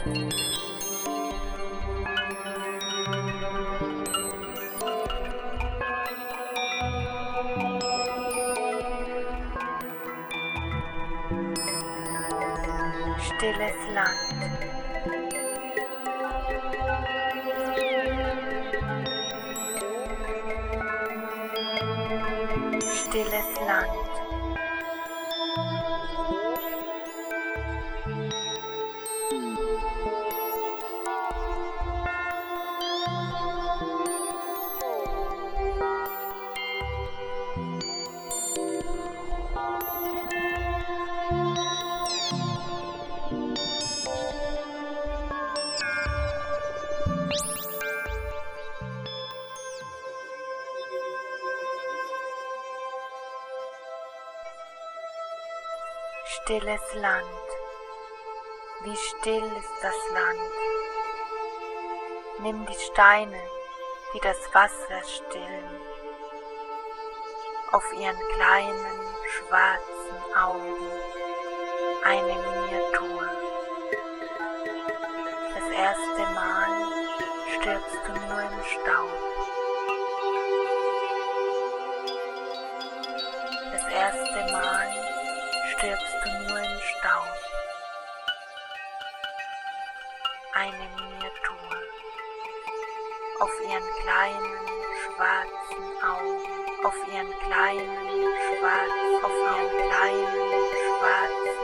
Stilles Land. Stilles Land. Stilles Land. Wie still ist das Land. Nimm die Steine, die das Wasser stillen, auf ihren kleinen schwarzen Augen eine Miniatur. Das erste Mal stirbst du nur im Staub. Das erste Mal stirbst du nur im Staub. Eine Miniatur auf ihren kleinen schwarzen Augen, auf ihren kleinen schwarzen, auf ihren kleinen schwarzen